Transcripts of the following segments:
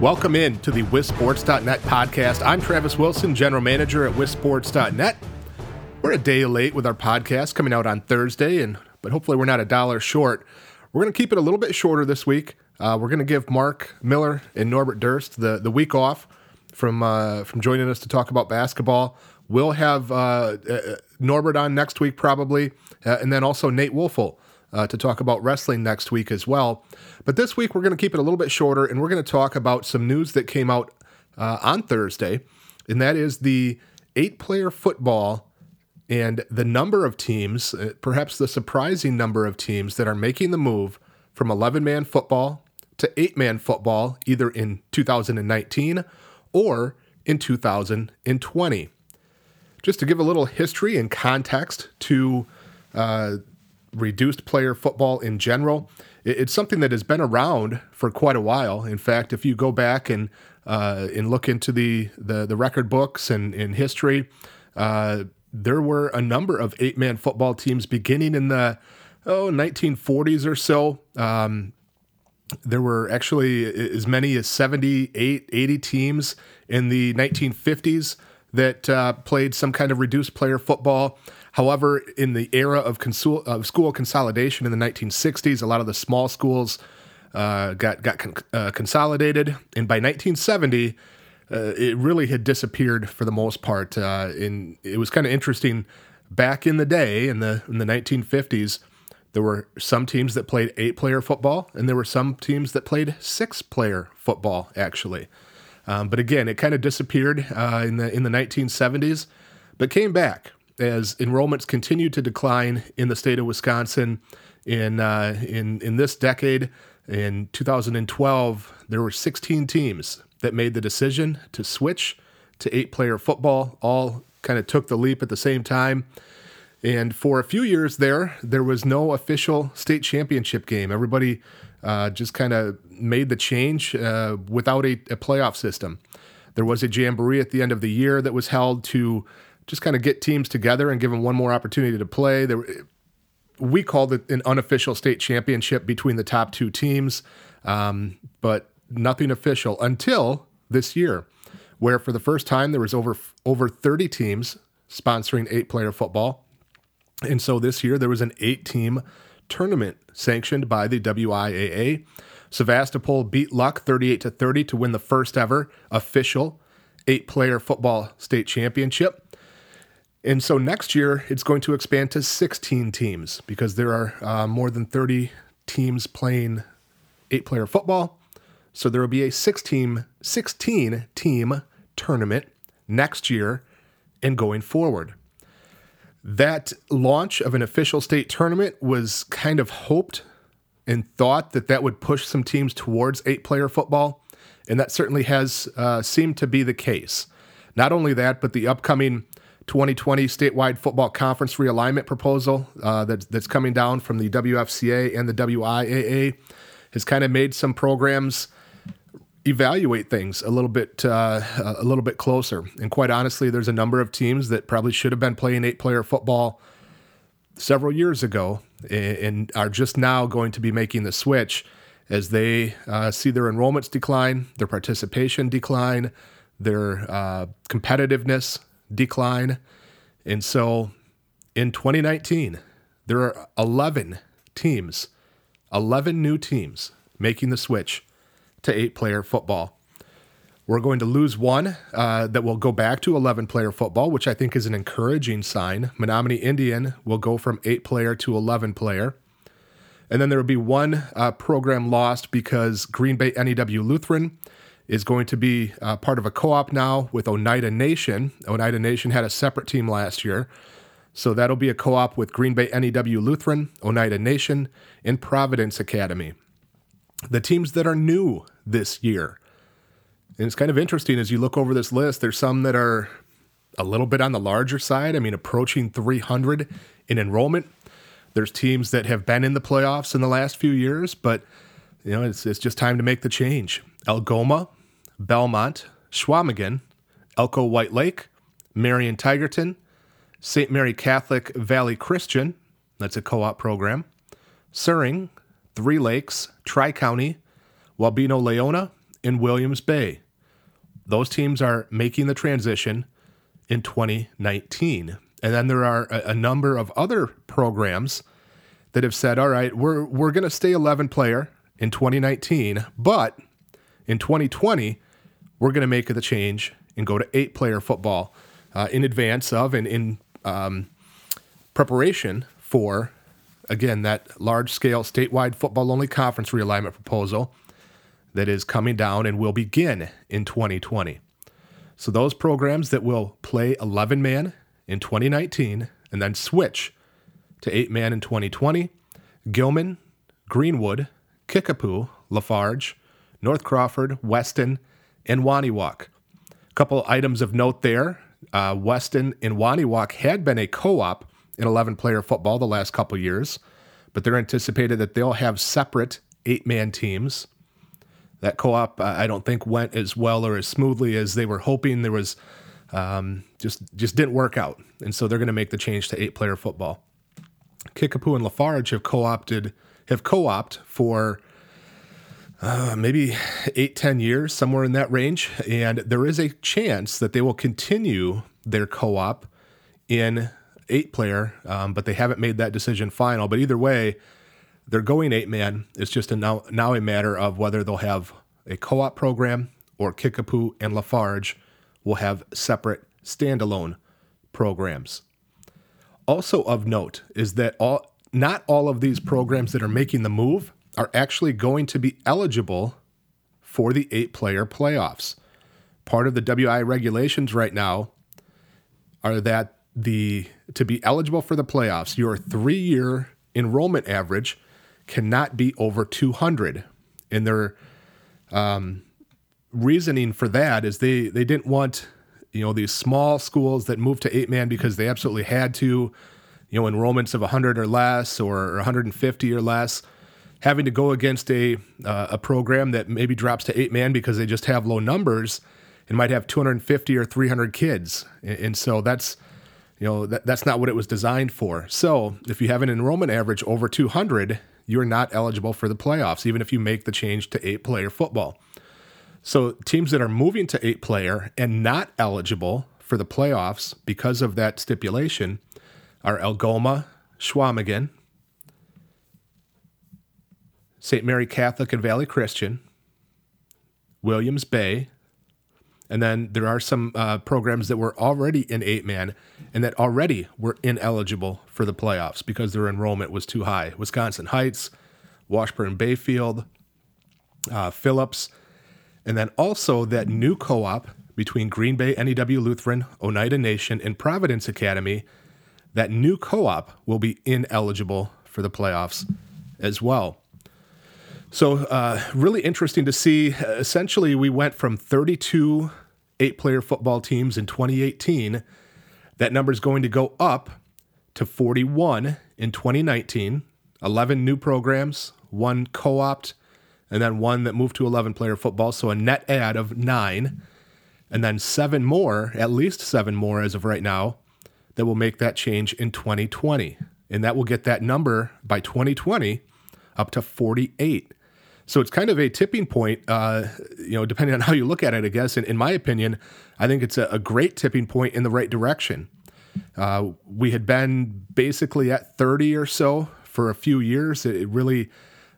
Welcome in to the WisSports.net podcast. I'm Travis Wilson, general manager at WisSports.net. We're a day late with our podcast coming out on Thursday, and but hopefully we're not a dollar short. We're going to keep it a little bit shorter this week. Uh, we're going to give Mark Miller and Norbert Durst the, the week off from uh, from joining us to talk about basketball. We'll have uh, uh Norbert on next week probably, uh, and then also Nate Wolfel uh, to talk about wrestling next week as well. But this week, we're going to keep it a little bit shorter and we're going to talk about some news that came out uh, on Thursday, and that is the eight player football and the number of teams, uh, perhaps the surprising number of teams that are making the move from 11 man football to eight man football, either in 2019 or in 2020. Just to give a little history and context to uh, reduced player football in general. It's something that has been around for quite a while. In fact, if you go back and uh, and look into the, the, the record books and in history, uh, there were a number of eight man football teams beginning in the oh 1940s or so. Um, there were actually as many as 78, 80 teams in the 1950s that uh, played some kind of reduced player football. However, in the era of, consul- of school consolidation in the 1960s, a lot of the small schools uh, got got con- uh, consolidated, and by 1970, uh, it really had disappeared for the most part. Uh, in it was kind of interesting back in the day in the in the 1950s. There were some teams that played eight player football, and there were some teams that played six player football, actually. Um, but again, it kind of disappeared uh, in the in the 1970s, but came back as enrollments continued to decline in the state of Wisconsin in uh, in in this decade. In 2012, there were 16 teams that made the decision to switch to eight-player football. All kind of took the leap at the same time. And for a few years there, there was no official state championship game. Everybody uh, just kind of made the change uh, without a, a playoff system. There was a jamboree at the end of the year that was held to just kind of get teams together and give them one more opportunity to play. There, we called it an unofficial state championship between the top two teams, um, but nothing official until this year, where for the first time there was over over 30 teams sponsoring eight-player football, and so this year there was an eight-team tournament sanctioned by the WIAA. Sevastopol beat Luck 38 to 30 to win the first ever official eight-player football state championship. And so next year, it's going to expand to 16 teams because there are uh, more than 30 teams playing eight player football. So there will be a 16, 16 team tournament next year and going forward. That launch of an official state tournament was kind of hoped and thought that that would push some teams towards eight player football. And that certainly has uh, seemed to be the case. Not only that, but the upcoming 2020 statewide football conference realignment proposal uh, that's, that's coming down from the WFCA and the WIAA has kind of made some programs evaluate things a little bit uh, a little bit closer. And quite honestly, there's a number of teams that probably should have been playing eight player football several years ago and are just now going to be making the switch as they uh, see their enrollments decline, their participation decline, their uh, competitiveness decline. And so in 2019, there are 11 teams, 11 new teams making the switch to eight player football. We're going to lose one uh, that will go back to 11 player football, which I think is an encouraging sign. Menominee Indian will go from eight player to 11 player. And then there will be one uh, program lost because Green Bay NEW Lutheran is going to be uh, part of a co op now with Oneida Nation. Oneida Nation had a separate team last year. So that'll be a co op with Green Bay NEW Lutheran, Oneida Nation, and Providence Academy. The teams that are new this year. And it's kind of interesting as you look over this list, there's some that are a little bit on the larger side. I mean, approaching 300 in enrollment. There's teams that have been in the playoffs in the last few years, but you know, it's, it's just time to make the change. Algoma Belmont, Chequamegon, Elcho White Lake, Marion Tigerton, St. Mary Catholic Valley Christian, that's a co op program, Suring, Three Lakes, Tri County, Wabeno Laona, and Williams Bay. Those teams are making the transition in 2019. And then there are a, a number of other programs that have said, all right, we're, we're going to stay 11 player in 2019, but in 2020, we're going to make the change and go to eight player football uh, in advance of and in um, preparation for, again, that large scale statewide football only conference realignment proposal that is coming down and will begin in 2020. So, those programs that will play 11 man in 2019 and then switch to 8 man in 2020 Gilman, Greenwood, Kickapoo, Lafarge, North Crawford, Weston, and Wonewoc. A couple items of note there. Uh, Weston and Wonewoc had been a co op in 11 player football the last couple years, but they're anticipated that they'll have separate eight man teams. That co op, uh, I don't think, went as well or as smoothly as they were hoping. There was um, just just didn't work out, and so they're going to make the change to eight player football. Kickapoo and Lafarge have co-opted have co-opt for uh, maybe eight, ten years, somewhere in that range. And there is a chance that they will continue their co op in eight player, um, but they haven't made that decision final. But either way, they're going eight man. It's just a now, now a matter of whether they'll have a co op program or Kickapoo and Lafarge will have separate standalone programs. Also of note is that all not all of these programs that are making the move are actually going to be eligible for the eight player playoffs. Part of the WI regulations right now are that the to be eligible for the playoffs, your three year enrollment average cannot be over 200. And their um, reasoning for that is they, they didn't want you know these small schools that moved to eight man because they absolutely had to, you know, enrollments of 100 or less or 150 or less having to go against a uh, a program that maybe drops to eight man because they just have low numbers and might have 250 or 300 kids, and, so that's you know that, that's not what it was designed for. So if you have an enrollment average over 200, you're not eligible for the playoffs, even if you make the change to eight player football. So teams that are moving to eight player and not eligible for the playoffs because of that stipulation are Algoma, Chequamegon, St. Mary Catholic and Valley Christian, Williams Bay, and then there are some uh, programs that were already in eight man and that already were ineligible for the playoffs because their enrollment was too high. Wisconsin Heights, Washburn Bayfield, uh, Phillips, and then also that new co op between Green Bay NEW Lutheran, Oneida Nation, and Providence Academy. That new co op will be ineligible for the playoffs as well. So, uh, really interesting to see. Essentially, we went from 32 eight player football teams in 2018. That number is going to go up to 41 in 2019. 11 new programs, one co opt, and then one that moved to 11 player football. So, a net add of nine. And then seven more, at least seven more as of right now, that will make that change in 2020. And that will get that number by 2020 up to 48. So it's kind of a tipping point, uh, you know, depending on how you look at it, I guess. And in my opinion, I think it's a, a great tipping point in the right direction. Uh, we had been basically at 30 or so for a few years. It really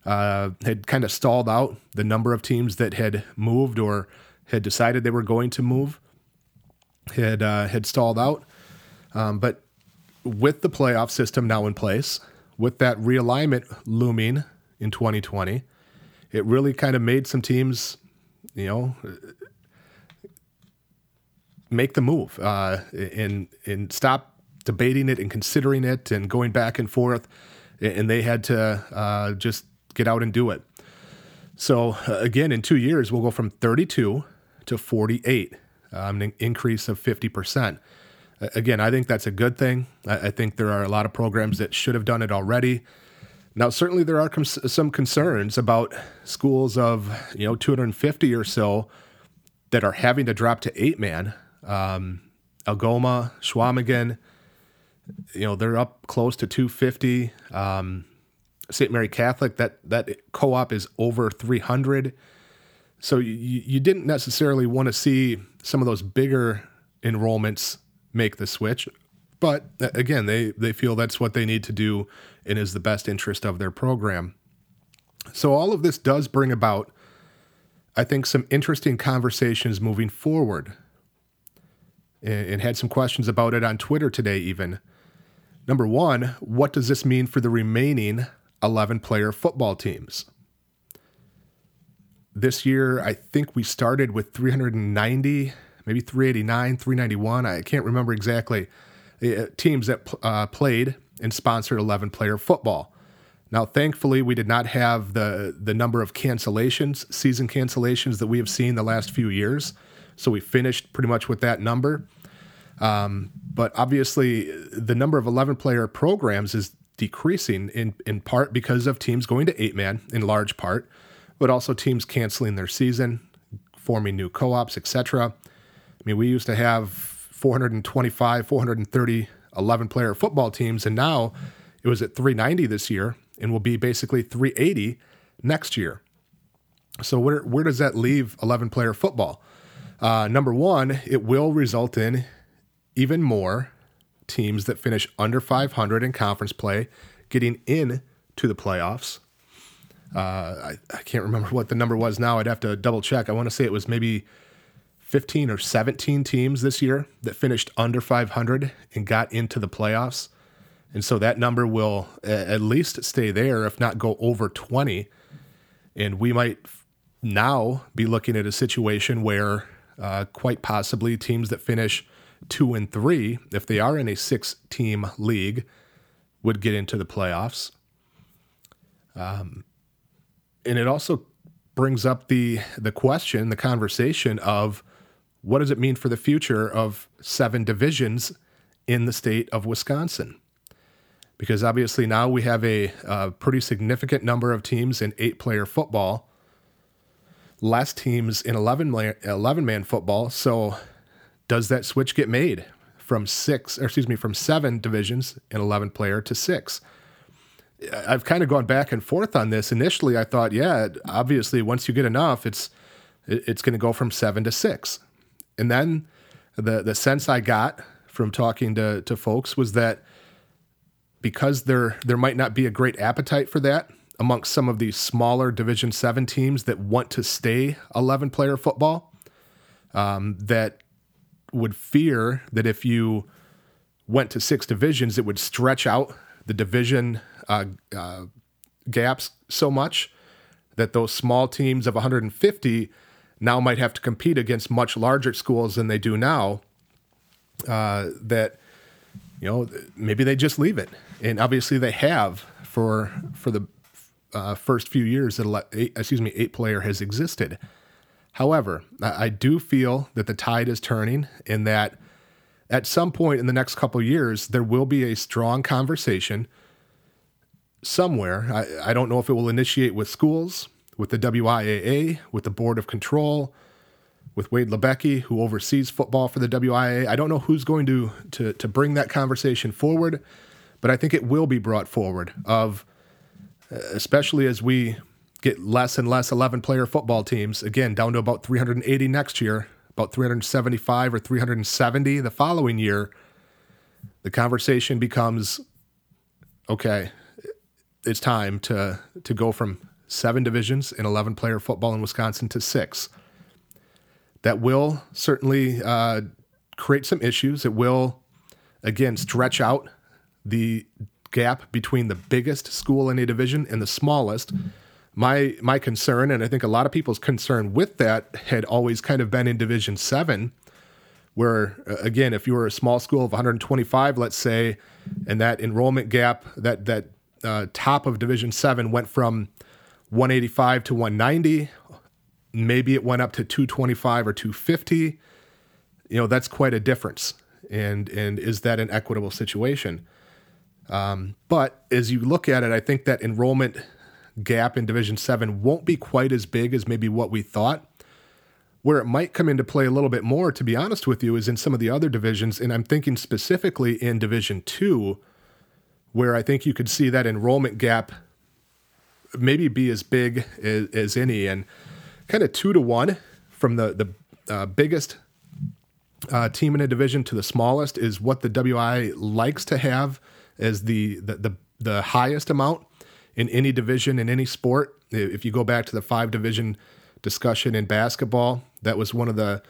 uh, had kind of stalled out the number of teams that had moved or had decided they were going to move had uh, had stalled out. Um, but with the playoff system now in place, with that realignment looming in 2020, it really kind of made some teams, you know, make the move uh, and and stop debating it and considering it and going back and forth, and they had to uh, just get out and do it. So uh, again, in two years, we'll go from 32 to 48, um, an increase of 50 percent. Again, I think that's a good thing. I, I think there are a lot of programs that should have done it already. Now, certainly there are some concerns about schools of you know 250 or so that are having to drop to eight man. Um, Algoma, Chequamegon, you know they're up close to 250. Um, St. Mary Catholic that that co-op is over 300. So you, you didn't necessarily want to see some of those bigger enrollments make the switch. But uh, again, they, they feel that's what they need to do and is the best interest of their program. So all of this does bring about, I think, some interesting conversations moving forward. And, had some questions about it on Twitter today, even. Number one, what does this mean for the remaining 11 player football teams? This year, I think we started with 390, maybe 389, 391. I can't remember exactly. Uh, teams that uh, played and sponsored 11 player football. Now, thankfully, we did not have the, the number of cancellations, season cancellations that we have seen the last few years. So we finished pretty much with that number. Um, but obviously, the number of 11 player programs is decreasing in, in part because of teams going to eight man, in large part, but also teams canceling their season, forming new co ops, etc. I mean, we used to have 425, 430 11 player football teams, and now it was at 390 this year and will be basically 380 next year. So, where, where does that leave 11 player football? Uh, number one, it will result in even more teams that finish under 500 in conference play getting in to the playoffs. Uh, I, I can't remember what the number was now. I'd have to double check. I want to say it was maybe 15 or 17 teams this year that finished under 500 and got into the playoffs. And so that number will at least stay there, if not go over 20. And we might now be looking at a situation where uh, quite possibly teams that finish two and three, if they are in a six team league, would get into the playoffs. Um, and it also brings up the the question, the conversation of what does it mean for the future of seven divisions in the state of Wisconsin? Because obviously now we have a, a pretty significant number of teams in eight player football, less teams in 11 man, 11 man football. So does that switch get made from six, or excuse me, from seven divisions in 11 player to six? I've kind of gone back and forth on this. Initially, I thought, yeah, obviously, once you get enough, it's it's going to go from seven to six. And then the the sense I got from talking to to folks was that because there there might not be a great appetite for that amongst some of these smaller Division Seven teams that want to stay eleven player football, um, that would fear that if you went to six divisions, it would stretch out the division uh, uh, gaps so much that those small teams of 150 now might have to compete against much larger schools than they do now. Uh, that you know maybe they just leave it, and obviously they have for for the uh, first few years that eight, excuse me eight player has existed. However, I, I do feel that the tide is turning, in that at some point in the next couple years there will be a strong conversation somewhere. I, I don't know if it will initiate with schools with the WIAA, with the Board of Control, with Wade Labecki, who oversees football for the WIAA. I don't know who's going to, to, to bring that conversation forward, but I think it will be brought forward of, uh, especially as we get less and less 11 player football teams, again, down to about 380 next year, about 375 or 370 the following year, the conversation becomes okay, it's time to, to go from seven divisions in 11 player football in Wisconsin to six. That will certainly uh, create some issues. It will, again, stretch out the gap between the biggest school in a division and the smallest. My my concern, and I think a lot of people's concern with that, had always kind of been in Division Seven, where uh, again, if you were a small school of 125, let's say, and that enrollment gap, that that uh, top of Division Seven went from 185 to 190. Maybe it went up to 225 or 250. You know, that's quite a difference. And and is that an equitable situation? Um, but as you look at it, I think that enrollment gap in Division Seven won't be quite as big as maybe what we thought. Where it might come into play a little bit more, to be honest with you, is in some of the other divisions, and I'm thinking specifically in Division Two, where I think you could see that enrollment gap maybe be as big as, as any. And kind of two to one from the the uh, biggest uh, team in a division to the smallest is what the WI likes to have as the, the the the highest amount in any division in any sport. If you go back to the five division discussion in basketball, that was one of the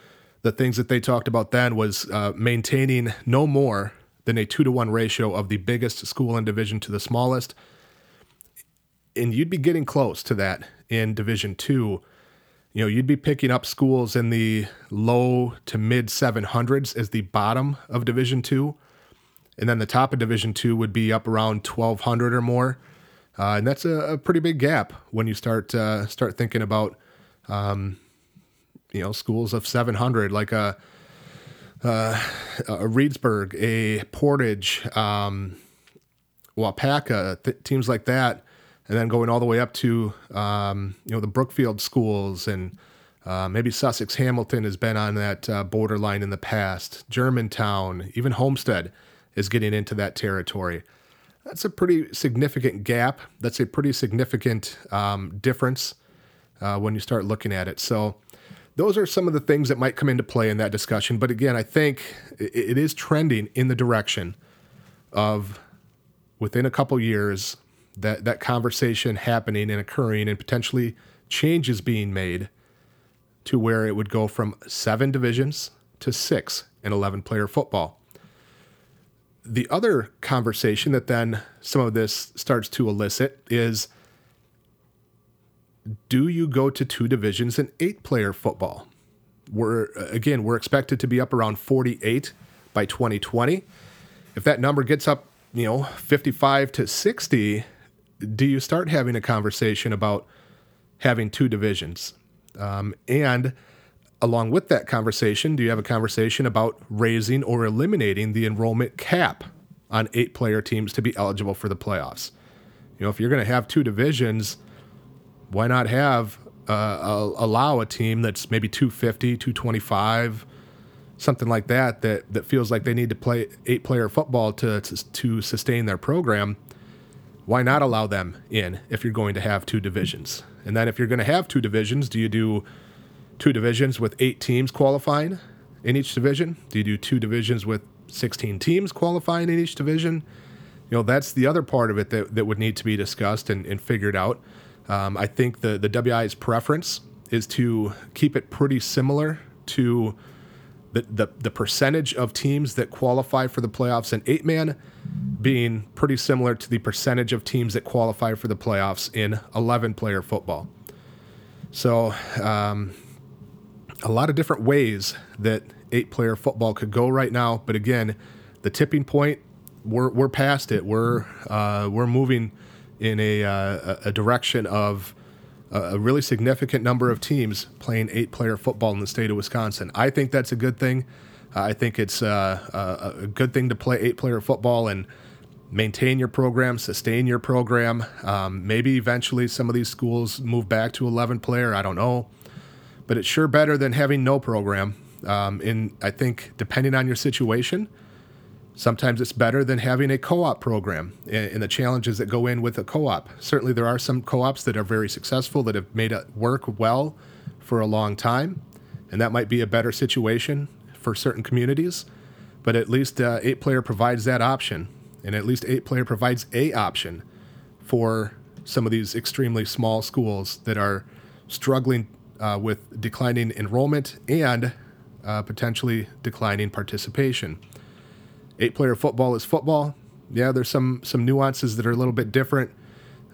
the things that they talked about then was uh, maintaining no more than a two to one ratio of the biggest school in division to the smallest. And you'd be getting close to that in Division Two. You know, you'd be picking up schools in the low to mid 700s as the bottom of Division Two, and then the top of Division Two would be up around 1,200 or more, uh, and that's a, a, pretty big gap when you start uh, start thinking about, um, you know, schools of 700 like a uh, a Reedsburg, a Portage, um, Waupaca, th- teams like that, and then going all the way up to um, you know the Brookfield schools and uh, maybe Sussex Hamilton has been on that uh, borderline in the past. Germantown, even Homestead is getting into that territory. That's a pretty significant gap. That's a pretty significant um, difference uh, when you start looking at it. So those are some of the things that might come into play in that discussion. But again, I think it is trending in the direction of within a couple years that that conversation happening and occurring and potentially changes being made to where it would go from seven divisions to six in 11 player football. The other conversation that then some of this starts to elicit is do you go to two divisions in eight player football? We're again, we're expected to be up around 48 by 2020. If that number gets up, you know, 55 to 60, do you start having a conversation about having two divisions? Um, and along with that conversation, do you have a conversation about raising or eliminating the enrollment cap on eight player teams to be eligible for the playoffs? You know, if you're going to have two divisions, why not have uh, allow a team that's maybe 250, 225, something like that, that that feels like they need to play eight player football to, to, to sustain their program? Why not allow them in if you're going to have two divisions? And then if you're going to have two divisions, do you do two divisions with eight teams qualifying in each division? Do you do two divisions with 16 teams qualifying in each division? You know, that's the other part of it that, that would need to be discussed and, and figured out. Um, I think the the WI's preference is to keep it pretty similar to the, the, the percentage of teams that qualify for the playoffs in eight man being pretty similar to the percentage of teams that qualify for the playoffs in 11 player football. So, um, a lot of different ways that eight player football could go right now. But again, the tipping point, we're, we're past it. We're, uh, we're moving in a, uh, a direction of a really significant number of teams playing eight player football in the state of Wisconsin. I think that's a good thing. I think it's uh, a good thing to play eight player football and maintain your program, sustain your program. Um, maybe eventually some of these schools move back to 11 player. I don't know. But it's sure better than having no program. Um, and I think, depending on your situation, Sometimes it's better than having a co op program and the challenges that go in with a co op. Certainly, there are some co ops that are very successful that have made it work well for a long time, and that might be a better situation for certain communities. But at least uh, 8 Player provides that option, and at least 8 Player provides a option for some of these extremely small schools that are struggling uh, with declining enrollment and uh, potentially declining participation. Eight player football is football. Yeah, there's some some nuances that are a little bit different.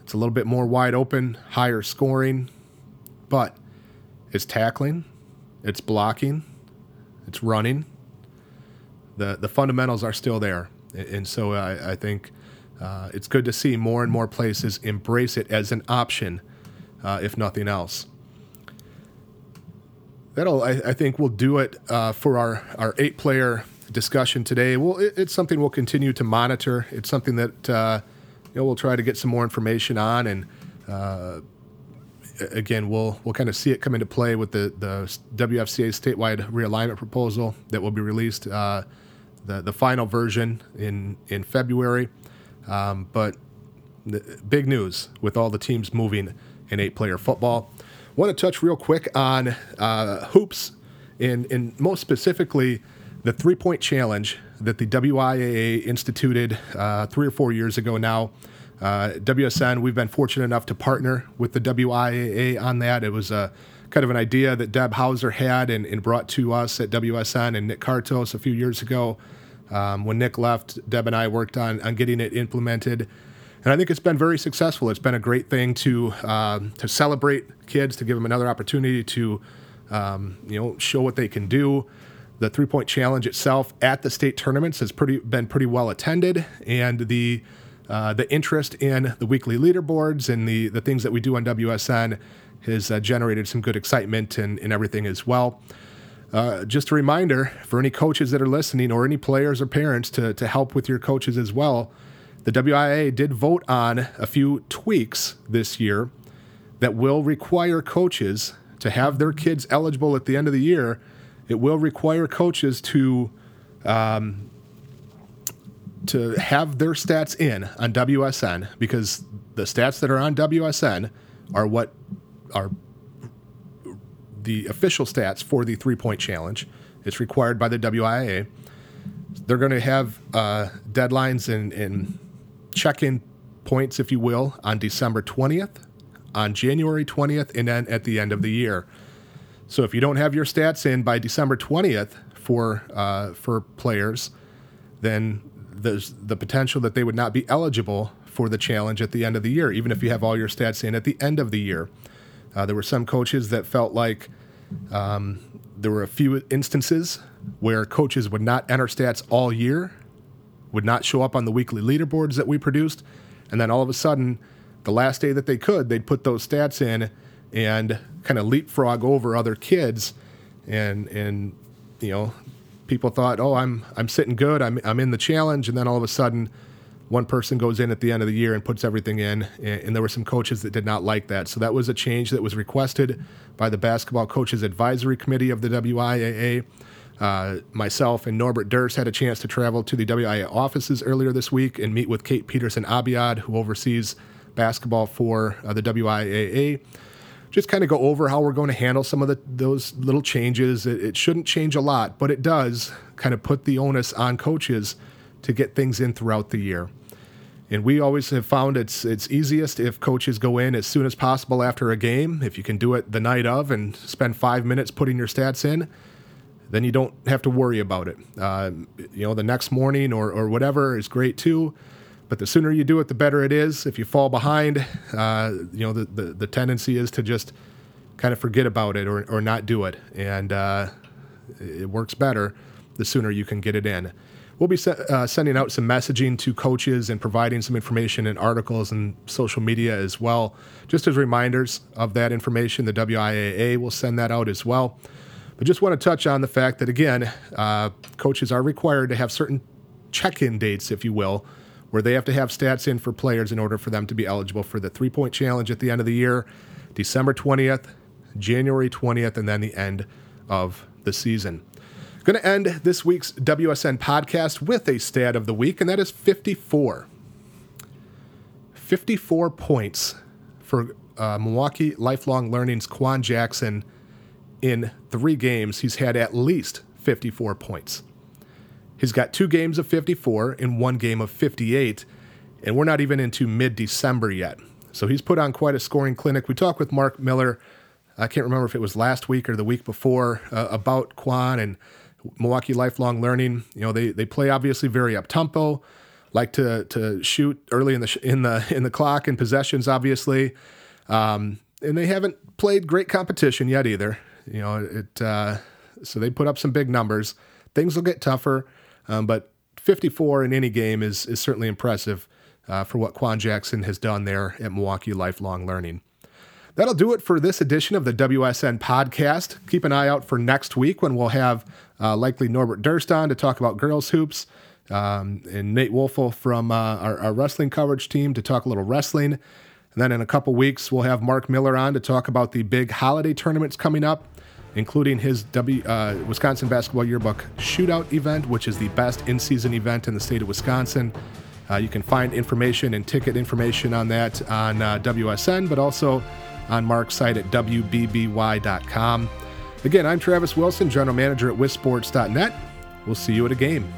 It's a little bit more wide open, higher scoring, but it's tackling, it's blocking, it's running. The the fundamentals are still there, and so I, I think uh, it's good to see more and more places embrace it as an option, uh, if nothing else. That'll I, I think will do it uh, for our our eight player discussion today. Well, it, it's something we'll continue to monitor. It's something that uh, you know we'll try to get some more information on, and uh, again, we'll we'll kind of see it come into play with the the WFCA statewide realignment proposal that will be released uh, the the final version in in February. Um, but big news with all the teams moving in eight player football. Want to touch real quick on uh, hoops, and, and most specifically, the three point challenge that the WIAA instituted uh, three or four years ago now. Uh, WSN, we've been fortunate enough to partner with the WIAA on that. It was a kind of an idea that Deb Hauser had and, and brought to us at WSN and Nick Kartos a few years ago. Um, when Nick left, Deb and I worked on, on getting it implemented. And I think it's been very successful. It's been a great thing to um, to celebrate kids, to give them another opportunity to um, you know show what they can do. The three point challenge itself at the state tournaments has pretty been pretty well attended, and the uh, the interest in the weekly leaderboards and the the things that we do on WSN has uh, generated some good excitement and, and everything as well. Uh, just a reminder for any coaches that are listening or any players or parents to, to help with your coaches as well. The WIA did vote on a few tweaks this year that will require coaches to have their kids eligible at the end of the year. It will require coaches to um, to have their stats in on WSN because the stats that are on WSN are what are the official stats for the three point challenge. It's required by the WIA. They're going to have uh, deadlines and, and check in points, if you will, on December 20th, on January 20th, and then at the end of the year. So if you don't have your stats in by December 20th for uh, for players, then there's the potential that they would not be eligible for the challenge at the end of the year, even if you have all your stats in at the end of the year. Uh, there were some coaches that felt like um, there were a few instances where coaches would not enter stats all year, would not show up on the weekly leaderboards that we produced, and then all of a sudden, the last day that they could, they'd put those stats in and kind of leapfrog over other kids, and and you know, people thought, oh, I'm I'm sitting good, I'm I'm in the challenge, and then all of a sudden one person goes in at the end of the year and puts everything in. And, there were some coaches that did not like that. So that was a change that was requested by the Basketball Coaches Advisory Committee of the WIAA. Uh, myself and Norbert Durst had a chance to travel to the WIA offices earlier this week and meet with Kate Peterson Abiad, who oversees basketball for uh, the WIAA. Just kind of go over how we're going to handle some of the, those little changes. It, it shouldn't change a lot, but it does kind of put the onus on coaches to get things in throughout the year. And we always have found it's it's easiest if coaches go in as soon as possible after a game. If you can do it the night of and spend five minutes putting your stats in, then you don't have to worry about it. Uh, you know, the next morning or, or whatever is great too. But the sooner you do it, the better it is. If you fall behind, uh, you know, the, the, the, tendency is to just kind of forget about it or, or not do it. And uh, it works better the sooner you can get it in. We'll be se- uh, sending out some messaging to coaches and providing some information in articles and social media as well. Just as reminders of that information, the WIAA will send that out as well. But just want to touch on the fact that, again, uh, coaches are required to have certain check in dates, if you will, where they have to have stats in for players in order for them to be eligible for the three point challenge at the end of the year, December 20th, January 20th, and then the end of the season. Going to end this week's WSN podcast with a stat of the week, and that is 54. 54 points for uh, Milwaukee Lifelong Learning's Quan Jackson in three games. He's had at least 54 points. He's got two games of 54 and one game of 58, and we're not even into mid December yet. So he's put on quite a scoring clinic. We talked with Mark Miller, I can't remember if it was last week or the week before, uh, about Quan and Milwaukee Lifelong Learning. You know, they they play obviously very up tempo, like to to shoot early in the in the in the clock and possessions, obviously, um, and they haven't played great competition yet either. You know, it uh, so they put up some big numbers. Things will get tougher, um, but 54 in any game is is certainly impressive uh, for what Quan Jackson has done there at Milwaukee Lifelong Learning. That'll do it for this edition of the WSN podcast. Keep an eye out for next week when we'll have uh, likely Norbert Durst on to talk about girls hoops, um, and Nate Wolfel from uh, our, our, wrestling coverage team to talk a little wrestling. And then in a couple weeks, we'll have Mark Miller on to talk about the big holiday tournaments coming up, including his w, uh, Wisconsin Basketball Yearbook Shootout event, which is the best in season event in the state of Wisconsin. Uh, you can find information and ticket information on that on uh, WSN, but also on Mark's site at WBBY.com. Again, I'm Travis Wilson, General Manager at WisSports.net. We'll see you at a game.